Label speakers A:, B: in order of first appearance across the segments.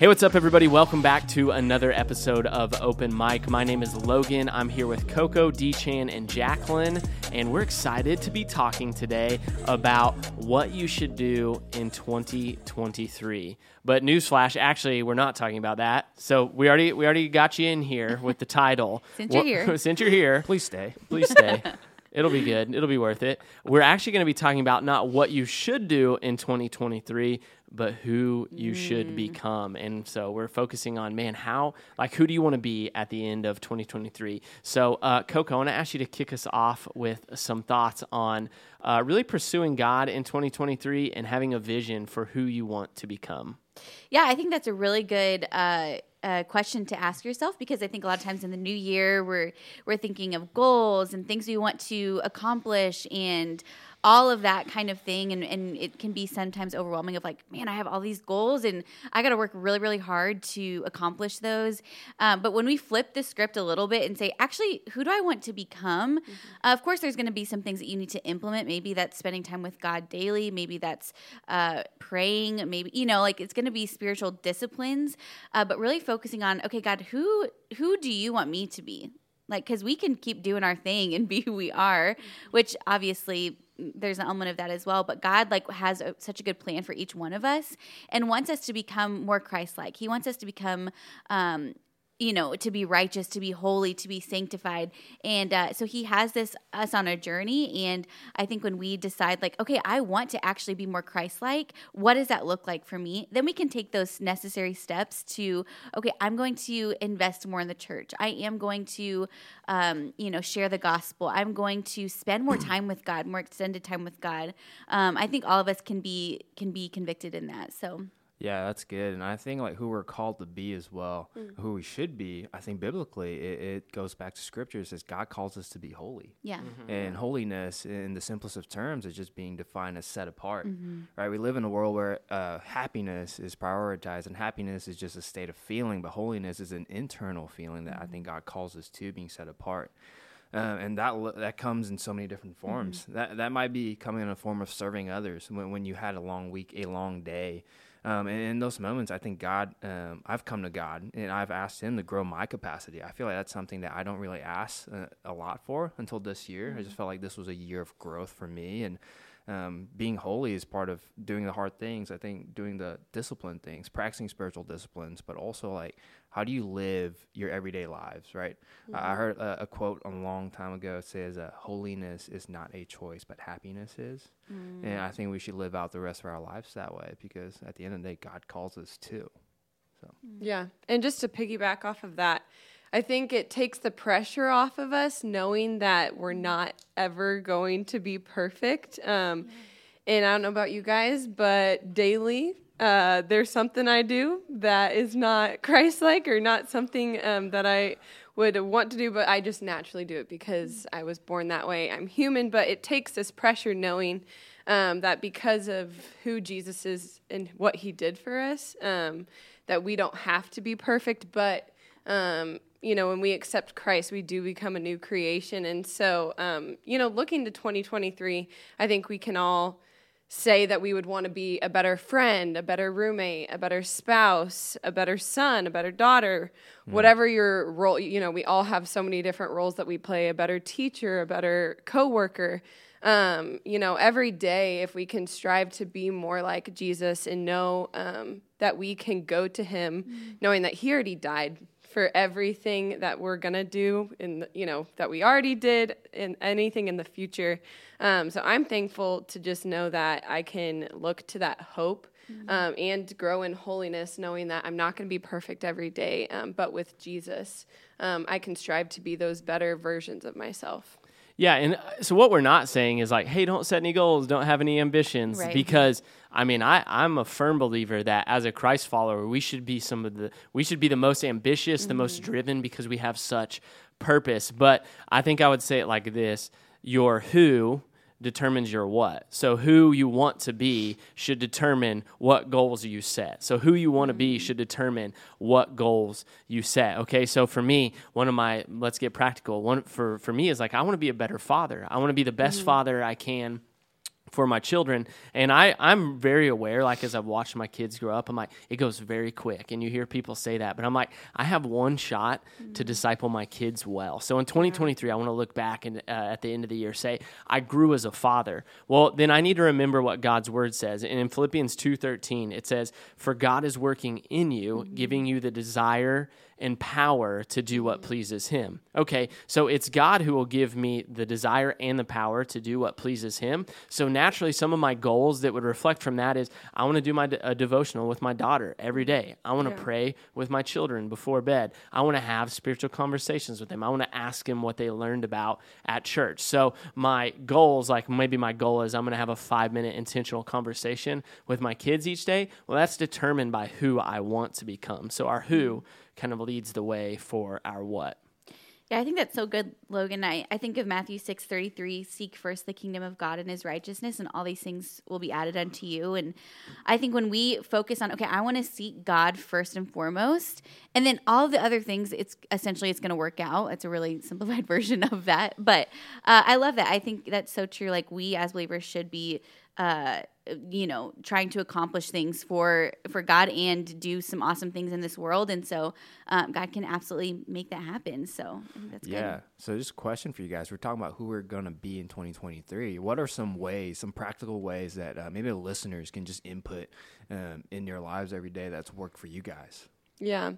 A: Hey, what's up, everybody? Welcome back to another episode of Open Mic. My name is Logan. I'm here with Coco, Deshaun, and Jacqueline, and we're excited to be talking today about what you should do in 2023. But newsflash, actually, we're not talking about that. So we already we already got you in here with the title.
B: Since you're
A: What-
B: here.
A: since you're here,
C: Please stay.
A: please stay. It'll be good. It'll be worth it. We're actually going to be talking about not what you should do in 2023, but who you should become. And so we're focusing on, man, how, like, who do you want to be at the end of 2023? So, uh, Coco, I want to ask you to kick us off with some thoughts on uh, really pursuing God in 2023 and having a vision for who you want to become.
B: Yeah, I think that's a really good uh, uh, question to ask yourself because I think a lot of times in the new year we're we're thinking of goals and things we want to accomplish and all of that kind of thing and, and it can be sometimes overwhelming of like man i have all these goals and i got to work really really hard to accomplish those. Um, but when we flip the script a little bit and say actually who do i want to become? Uh, of course there's going to be some things that you need to implement. Maybe that's spending time with god daily. Maybe that's uh, praying. Maybe you know like it's going to be spiritual disciplines uh, but really focusing on okay god who who do you want me to be? Like because we can keep doing our thing and be who we are which obviously there's an element of that as well but god like has a, such a good plan for each one of us. And wants us to become more christ-like. He wants us to become um, you know to be righteous to be holy to be sanctified. And uh, so he has this us on a journey. And i think when we decide like okay i want to actually be more christ-like what does that look like for me? Then we can take those necessary steps to okay i'm going to invest more in the church. I am going to um, you know share the gospel. I'm going to spend more time with god more extended time with god. Um, i think all of us can be can be convicted in that. So
C: Yeah, that's good. And I think like who we're called to be as well, mm. who we should be. I think biblically, it, it goes back to scripture. It says God calls us to be holy.
B: yeah mm-hmm. Mm-hmm.
C: And holiness, in the simplest of terms, is just being defined as set apart. Mm-hmm. Right? We live in a world where uh, happiness is prioritized, and happiness is just a state of feeling, but holiness is an internal feeling that I think God calls us to, being set apart. Uh, and that that comes in so many different forms. That that might be coming in a form of serving others when when you had a long week, a long day. Um, and in those moments, I think God, um, I've come to God and I've asked Him to grow my capacity. I feel like that's something that I don't really ask uh, a lot for until this year. I just felt like this was a year of growth for me. And um, being holy is part of doing the hard things. I think doing the discipline things, practicing spiritual disciplines, but also like how do you live your everyday lives, right? I I heard a, a quote a long time ago. It says, uh, "Holiness is not a choice, but happiness is." And I think we should live out the rest of our lives that way because at the end of the day, God calls us to.
D: Yeah. And just to piggyback off of that, I think it takes the pressure off of us knowing that we're not ever going to be perfect. Um, and I don't know about you guys, but daily, uh, there's something I do that is not Christ like or not something um, that I would want to do, but I just naturally do it because I was born that way. I'm human, but it takes this pressure knowing um, that because of who Jesus is and what he did for us, um, that we don't have to be perfect, but um, you know, when we accept Christ, we do become a new creation. And so, um, you know, looking to 2023, I think we can all say that we would want to be a better friend, a better roommate, a better spouse, a better son, a better daughter, whatever your role, you know, we all have so many different roles that we play, a better teacher, a better coworker. Um, you know, every day, if we can strive to be more like Jesus and know um, that we can go to Him, knowing that He already died for everything that we're gonna do, and you know that we already did, and anything in the future. Um, so I'm thankful to just know that I can look to that hope um, and grow in holiness, knowing that I'm not going to be perfect every day, um, but with Jesus, um, I can strive to be those better versions of myself.
A: Yeah, and uh, so what we're not saying is like, hey, don't set any goals, don't have any ambitions,
B: Right.
A: because I mean, I I'm a firm believer that as a Christ follower, we should be some of the we should be the most ambitious, the most driven, because we have such purpose. But I think I would say it like this: your who determines your what. So who you want to be should determine what goals you set. So who you want to be should determine what goals you set. Okay? So for me, one of my let's get practical. One for for me is like I want to be a better father. I want to be the best mm. father I can for my children. And I, i'm very aware like as i've watched my kids grow up i'm like it goes very quick. And you hear people say that but i'm like i have one shot mm-hmm. to disciple my kids well. So in 2023 i want to look back and uh, at the end of the year say i grew as a father. Well then i need to remember what god's word says. And in philippians 2.13 it says for god is working in you mm-hmm. giving you the desire and power to do what mm-hmm. pleases him. Okay, so it's God who will give me the desire and the power to do what pleases him. So naturally, some of my goals that would reflect from that is I want to do my a devotional with my daughter every day. I want to yeah. pray with my children before bed. I want to have spiritual conversations with them. I want to ask them what they learned about at church. So my goals, like maybe my goal is I'm going to have a five minute intentional conversation with my kids each day. Well, that's determined by who I want to become. So our who mm-hmm. Kind of leads the way for our what.
B: Yeah, I think that's so good, Logan. I, I think of Matthew six thirty three, seek first the kingdom of God and his righteousness, and all these things will be added unto you. And I think when we focus on, okay, I want to seek God first and foremost, and then all the other things, it's essentially it's going to work out. It's a really simplified version of that. But uh, I love that. I think that's so true. Like we as believers should be uh, you know, trying to accomplish things for for God and do some awesome things in this world. And so um, God can absolutely make that happen. So that's
C: yeah.
B: Good.
C: So just a question for you guys. We're talking about who we're gonna be in 2023. What are some ways, some practical ways that uh, maybe the listeners can just input um, in your lives every day that's worked for you guys?
D: Yeah.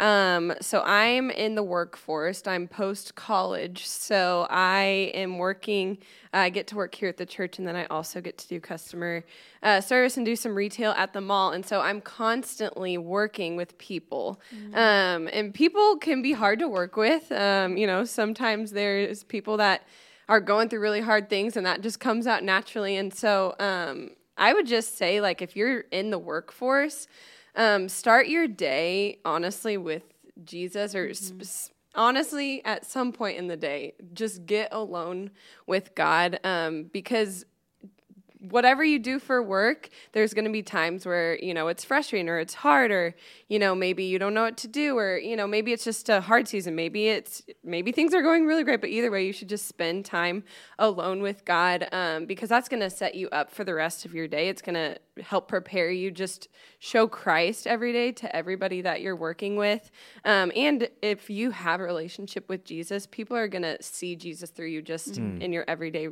D: Um, so I'm in the workforce. I'm post college. So I am working, I get to work here at the church, and then I also get to do customer uh, service and do some retail at the mall. And so I'm constantly working with people. Mm-hmm. Um, and people can be hard to work with. Um, you know, sometimes there's people that are going through really hard things, and that just comes out naturally. And so um, I would just say, like, if you're in the workforce, um, start your day honestly with Jesus or mm-hmm. sp- honestly at some point in the day just get alone with god um, because whatever you do for work, there's going to be times where, you know, it's frustrating or it's hard or, you know, maybe you don't know what to do or, you know, maybe it's just a hard season. Maybe it's, maybe things are going really great, but either way, you should just spend time alone with God um, because that's going to set you up for the rest of your day. It's going to help prepare you, just show Christ every day to everybody that you're working with. Um, and if you have a relationship with Jesus, people are going to see Jesus through you just mm. in your everyday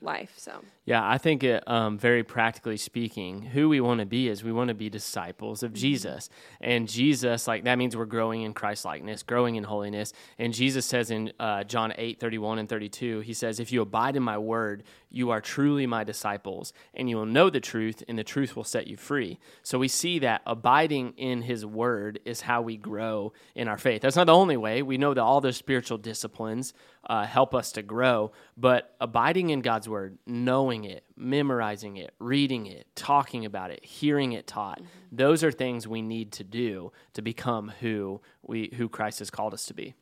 D: life. So
A: yeah, I think it, um, very practically speaking, who we want to be is we want to be disciples of mm-hmm. Jesus, and Jesus like that means we're growing in Christ likeness, growing in holiness. And Jesus says in uh, John eight thirty one and thirty two, he says, "If you abide in my word, you are truly my disciples, and you will know the truth, and the truth will set you free." So we see that abiding in His word is how we grow in our faith. That's not the only way. We know that all those spiritual disciplines uh, help us to grow, but abiding in God's word, knowing it, memorizing it, reading it, talking about it, hearing it taught, mm-hmm. those are things we need to do to become who we who Christ has called us to be.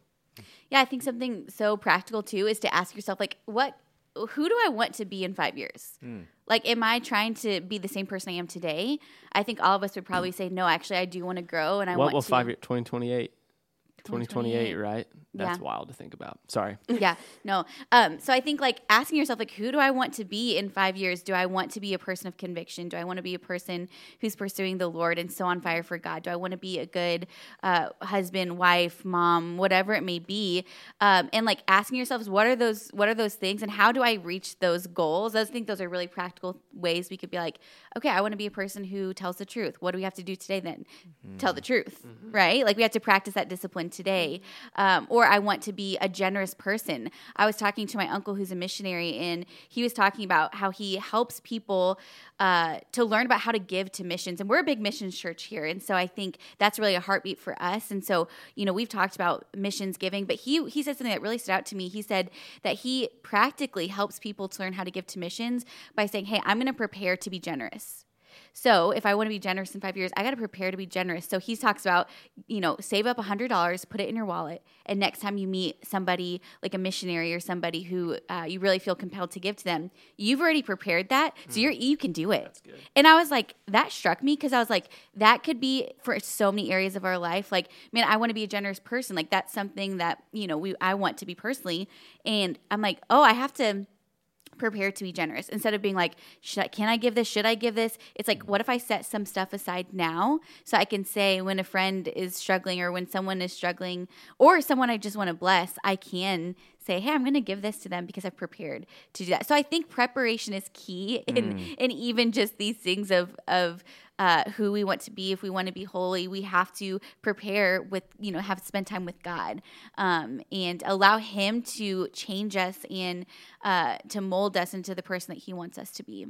B: Yeah, I think something so practical too is to ask yourself like what who do I want to be in 5 years? Mm. Like am I trying to be the same person I am today? I think all of us would probably say no, actually I do want to grow and I want to
A: what
B: want
A: will
B: to
A: 5 2028 2028, right? That's
B: yeah.
A: wild to think about. Sorry.
B: Yeah, no. Um, so I think like asking yourself, like, who do I want to be in five years? Do I want to be a person of conviction? Do I want to be a person who's pursuing the Lord and so on fire for God? Do I want to be a good uh, husband, wife, mom, whatever it may be? Um, and like asking yourselves, what are those? What are those things? And how do I reach those goals? I think those are really practical ways we could be like, okay, I want to be a person who tells the truth. What do we have to do today then? Mm-hmm. Tell the truth, mm-hmm. right? Like we have to practice that discipline today. Um, or I want to be a generous person. I was talking to my uncle who's a missionary, and he was talking about how he helps people uh, to learn about how to give to missions. And we're a big missions church here. And so I think that's really a heartbeat for us. And so, you know, we've talked about missions giving, but he, he said something that really stood out to me. He said that he practically helps people to learn how to give to missions by saying, hey, I'm going to prepare to be generous. So if I want to be generous in five years, I got to prepare to be generous. So he talks about, you know, save up a hundred dollars, put it in your wallet, and next time you meet somebody like a missionary or somebody who uh, you really feel compelled to give to them, you've already prepared that, so mm. you're you can do it. And I was like, that struck me because I was like, that could be for so many areas of our life. Like, man, I want to be a generous person. Like that's something that you know we I want to be personally, and I'm like, oh, I have to prepare to be generous. Instead of being like should I, can i give this? Should i give this? It's like what if i set some stuff aside now so i can say when a friend is struggling or when someone is struggling or someone i just want to bless i can say hey i'm going to give this to them because i've prepared to do that. So i think preparation is key in,
C: Mm.
B: in even just these things of of uh, who we want to be if we want to be holy we have to prepare with you know have spend time with god um, and allow him to change us and uh, to mold us into the person that he wants us to be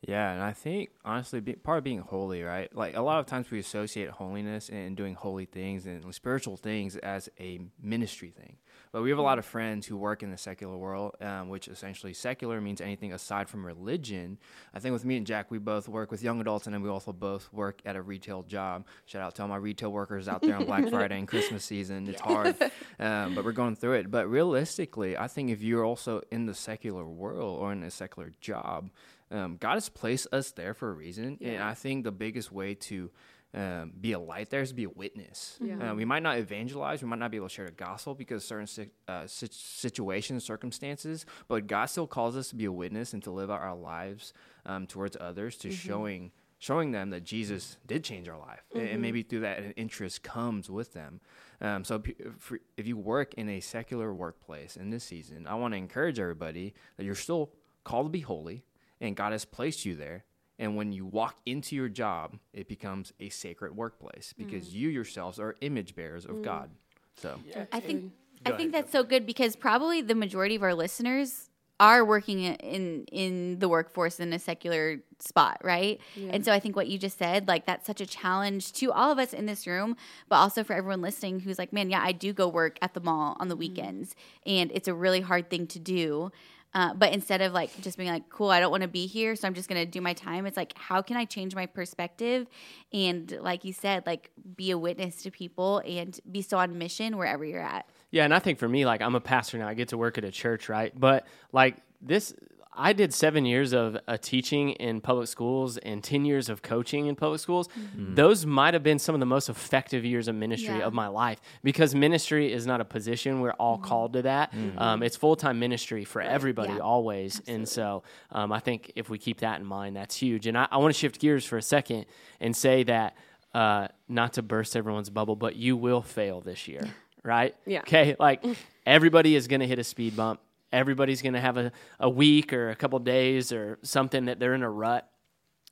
C: Yeah, and I think honestly, be, part of being holy, right? Like a lot of times we associate holiness and doing holy things and spiritual things as a ministry thing. But we have a lot of friends who work in the secular world, um, which essentially secular means anything aside from religion. I think with me and Jack, we both work with young adults, and then we also both work at a retail job. Shout out to all my retail workers out there on Black Friday and Christmas season. It's hard, um, but we're going through it. But realistically, I think if you're also in the secular world or in a secular job, um, God has placed us there for a reason, and I think the biggest way to um, be a light there is to be a witness.
D: Yeah.
C: Uh, we might not evangelize, we might not be able to share the gospel because certain si- uh, sit- situations, circumstances, but God still calls us to be a witness and to live out our lives um, towards others, to showing showing them that Jesus did change our life, and, and maybe through that an interest comes with them. Um, so if, if you work in a secular workplace in this season, I want to encourage everybody that you're still called to be holy, and God has placed you there. And when you walk into your job, it becomes a sacred workplace mm. because you yourselves are image bearers of mm. God. So
B: I think
C: Go
B: I think
C: ahead,
B: that's so good because probably the majority of our listeners are working in in the workforce in a secular spot, right? And so I think what you just said, like that's such a challenge to all of us in this room, but also for everyone listening who's like, man, yeah, I do go work at the mall on the mm. weekends, and it's a really hard thing to do. Uh, but instead of like just being like, cool, I don't want to be here, so I'm just gonna do my time. It's like, how can I change my perspective and, like you said, like be a witness to people and be so on mission wherever you're at.
A: Yeah, and I think for me, like I'm a pastor now, I get to work at a church, right? But like this, I did seven years of uh, teaching in public schools and ten years of coaching in public schools. Those might have been some of the most effective years of ministry
B: Yeah.
A: of my life because ministry is not a position. We're all called to that. Um, it's full time ministry for everybody,
B: Yeah.
A: always. And so um, I think if we keep that in mind, that's huge. And I, I want to shift gears for a second and say that uh, not to burst everyone's bubble, but you will fail this year, right?
D: Yeah.
A: Okay. Like everybody is going to hit a speed bump. Everybody's going to have a, a week or a couple days or something that they're in a rut.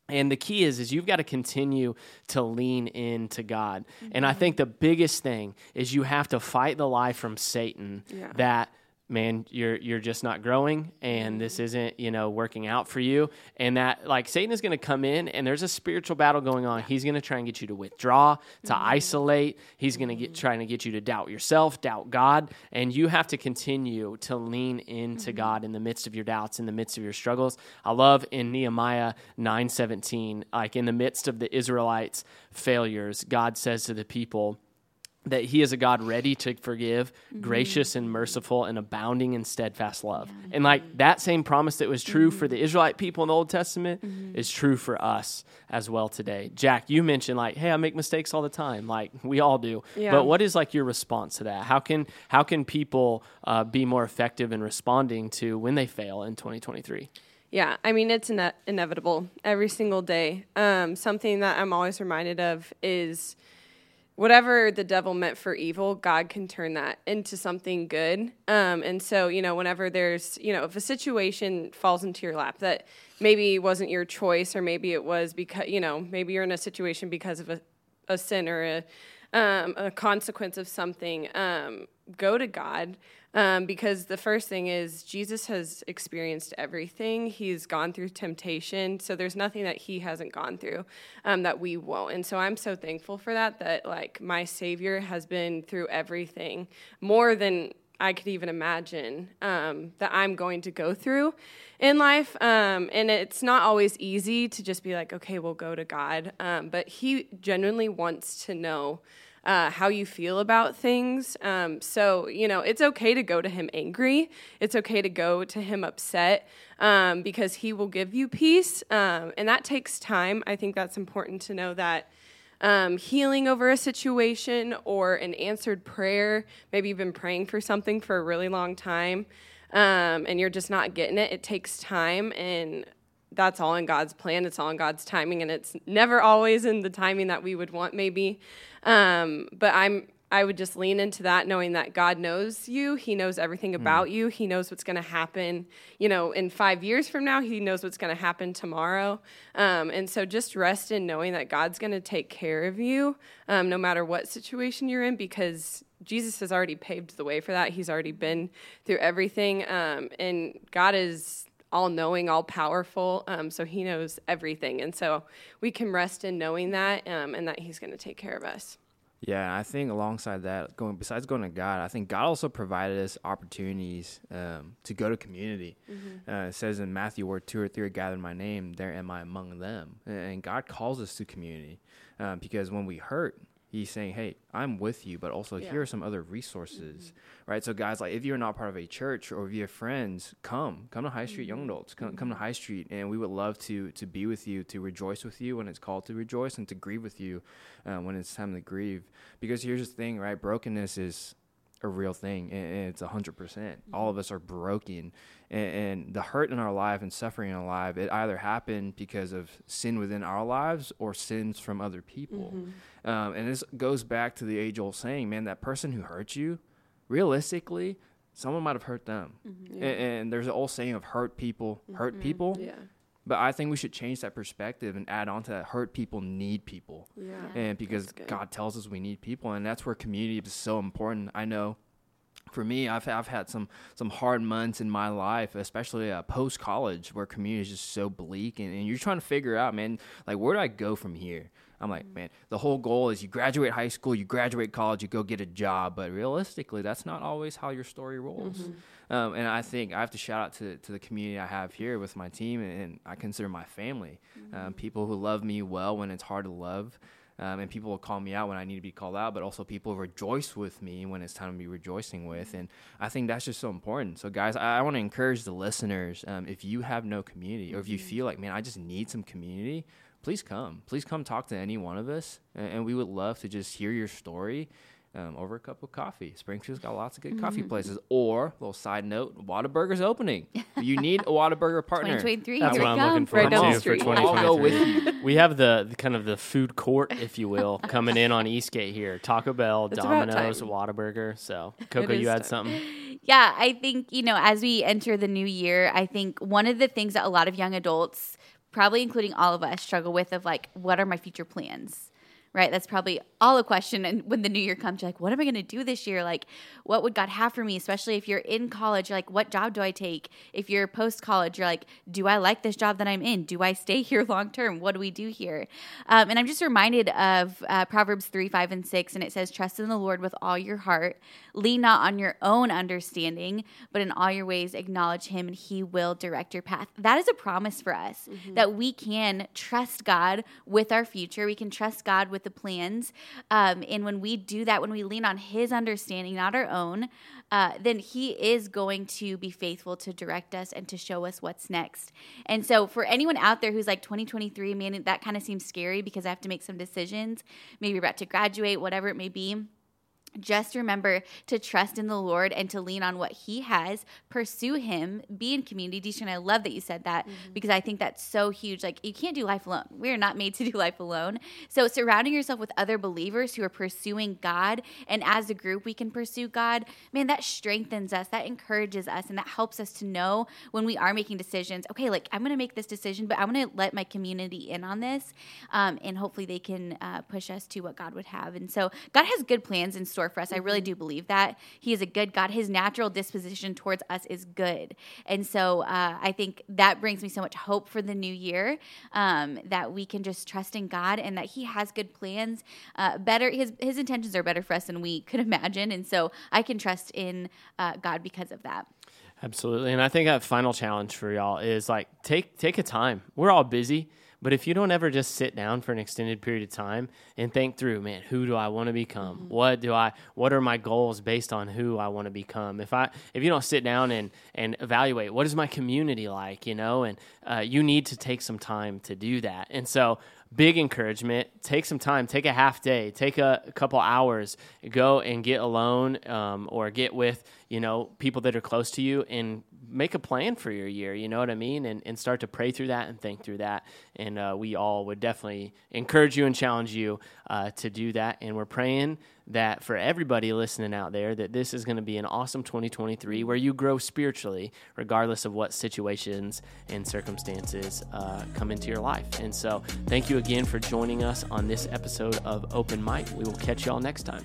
A: And the key is is you've got to continue to lean into God. And I mm-hmm. think the biggest thing is you have to fight the lie from Satan
D: Yeah.
A: that man you're you're just not growing and this mm-hmm. isn't you know working out for you. And that like satan is going to come in and there's a spiritual battle going on. He's going to try and get you to withdraw to mm-hmm. isolate. He's going to get mm-hmm. trying to get you to doubt yourself doubt god. And you have to continue to lean into god in the midst of your doubts in the midst of your struggles. I love in nehemiah 9:17 like in the midst of the israelites failures god says to the people that he is a God ready to forgive, gracious and merciful, and abounding in steadfast love. And like that same promise that was true for the Israelite people in the Old Testament is true for us as well today. Jack, you mentioned like, hey, I make mistakes all the time, like we all do.
D: Yeah.
A: But what is like your response to that? How can how can people uh, be more effective in responding to when they fail in 2023?
D: Yeah, I mean it's ine- inevitable every single day. Um, something that I'm always reminded of is whatever the devil meant for evil, God can turn that into something good. Um, and so, you know, whenever there's, you know, if a situation falls into your lap that maybe wasn't your choice, or maybe it was because, you know, maybe you're in a situation because of a, a sin or a, um, a consequence of something, um, go to God. Um, because the first thing is Jesus has experienced everything. He's gone through temptation, so there's nothing that he hasn't gone through um, that we won't. And so I'm so thankful for that. That like my Savior has been through everything more than I could even imagine um, that I'm going to go through in life. Um, and it's not always easy to just be like, okay, we'll go to God. Um, but He genuinely wants to know uh, how you feel about things. Um, so, you know, it's okay to go to him angry. It's okay to go to him upset um, because he will give you peace. Um, and that takes time. I think that's important to know that um, healing over a situation or an answered prayer, maybe you've been praying for something for a really long time. um, and you're just not getting it, it takes time and that's all in God's plan. It's all in God's timing, and it's never always in the timing that we would want, maybe. Um, but I'm I would just lean into that, knowing that God knows you. He knows everything hmm. about mm. you. He knows what's going to happen. You know, in five years from now, He knows what's going to happen tomorrow. Um, and so, just rest in knowing that God's going to take care of you, um, no matter what situation you're in, because Jesus has already paved the way for that. He's already been through everything, um, and God is all knowing, all powerful. Um, so he knows everything. And so we can rest in knowing that um, and that he's going to take care of us.
C: Yeah, I think alongside that, going besides going to God, I think God also provided us opportunities um, to go to community. Mm-hmm. Uh, it says in Matthew, "Where two or three are gathered in my name, there am I among them." And God calls us to community um, because when we hurt, he's saying, "Hey, I'm with you, but also yeah. here are some other resources." Mm-hmm. Right? So guys, like if you're not part of a church or if you have friends, come. Come to High Street mm-hmm. Young Adults. Come come to High Street and we would love to to be with you, to rejoice with you when it's called to rejoice and to grieve with you uh, when it's time to grieve. Because here's the thing, right? Brokenness is a real thing and it's a hundred percent all of us are broken and, and, the hurt in our life and suffering in our life it either happened because of sin within our lives or sins from other people mm-hmm. um, and this goes back to the age old saying man that person who hurt you realistically someone might have hurt them mm-hmm. yeah. and, and, there's an old saying of hurt people hurt mm-hmm. people yeah but I think we should change that perspective and add on to that. Hurt people need people. Yeah. And because God tells us we need people, and that's where community is so important. I know for me, I've I've had some some hard months in my life, especially uh, post college, where community is just so bleak, and, and, you're trying to figure out, man, like where do I go from here? I'm like, man, the whole goal is you graduate high school, you graduate college, you go get a job, but realistically, that's not always how your story rolls. Mm-hmm. Um, and I think I have to shout out to, to the community I have here with my team, and, and I consider my family. Mm-hmm. Um, people who love me well when it's hard to love, um, and people will call me out when I need to be called out, but also people rejoice with me when it's time to be rejoicing with. And I think that's just so important. So, guys, I, I want to encourage the listeners um, if you have no community, or if you mm-hmm. feel like, man, I just need some community, please come. Please come talk to any one of us, and, and we would love to just hear your story um, over a cup of coffee. Springfield's got lots of good coffee mm-hmm. places. Or, little side note, Whataburger's opening. You need a Whataburger partner.
B: 2023.
A: That's what I'm looking for right too for 2023. I'll go with you. We have the, the, kind of the food court, if you will, coming in on Eastgate here. Taco Bell, it's Domino's, Whataburger. So, Coco, you had time. something?
B: Yeah, I think, you know, as we enter the new year, I think one of the things that a lot of young adults, probably including all of us, struggle with of like, what are my future plans? Right? That's probably all a question. And when the new year comes, you're like, what am I going to do this year? Like, what would God have for me? Especially if you're in college, you're like, what job do I take? If you're post college, you're like, do I like this job that I'm in? Do I stay here long term? What do we do here? Um, and I'm just reminded of uh, Proverbs 3, 5, and 6. And it says, trust in the Lord with all your heart, lean not on your own understanding, but in all your ways acknowledge him, and he will direct your path. That is a promise for us mm-hmm. that we can trust God with our future. We can trust God with the plans. Um, and when we do that, when we lean on His understanding, not our own, uh, then He is going to be faithful to direct us and to show us what's next. And so, for anyone out there who's like 2023, man, that kind of seems scary because I have to make some decisions. Maybe about to graduate, whatever it may be just remember to trust in the Lord and to lean on what He has, pursue Him, be in community. Deshaun, I love that you said that mm-hmm. because I think that's so huge. Like, you can't do life alone. We are not made to do life alone. So, surrounding yourself with other believers who are pursuing God, and as a group, we can pursue God, man, that strengthens us, that encourages us, and that helps us to know when we are making decisions okay, like, I'm going to make this decision, but I'm going to let my community in on this, um, and hopefully they can uh, push us to what God would have. And so, God has good plans in store for us. I really mm-hmm. do believe that. He is a good God. His natural disposition towards us is good. And so uh, I think that brings me so much hope for the new year um, that we can just trust in God and that He has good plans. Uh, better, his, his intentions are better for us than we could imagine. And so I can trust in uh, God because of that.
A: Absolutely. And I think a final challenge for y'all is like take take a time. We're all busy. But if you don't ever just sit down for an extended period of time and think through, man, who do I want to become? Mm-hmm. What do I what are my goals based on who I want to become? If I if you don't sit down and and evaluate what is my community like, you know, and uh, you need to take some time to do that. And so big encouragement take some time take a half day take a, a couple hours go and get alone um, or get with you know people that are close to you and make a plan for your year you know what i mean? And, and start to pray through that and think through that. And uh, we all would definitely encourage you and challenge you uh, to do that. And we're praying that for everybody listening out there that this is going to be an awesome 2023 where you grow spiritually regardless of what situations and circumstances uh, come into your life. And so thank you again for joining us on this episode of open mic. We will catch you all next time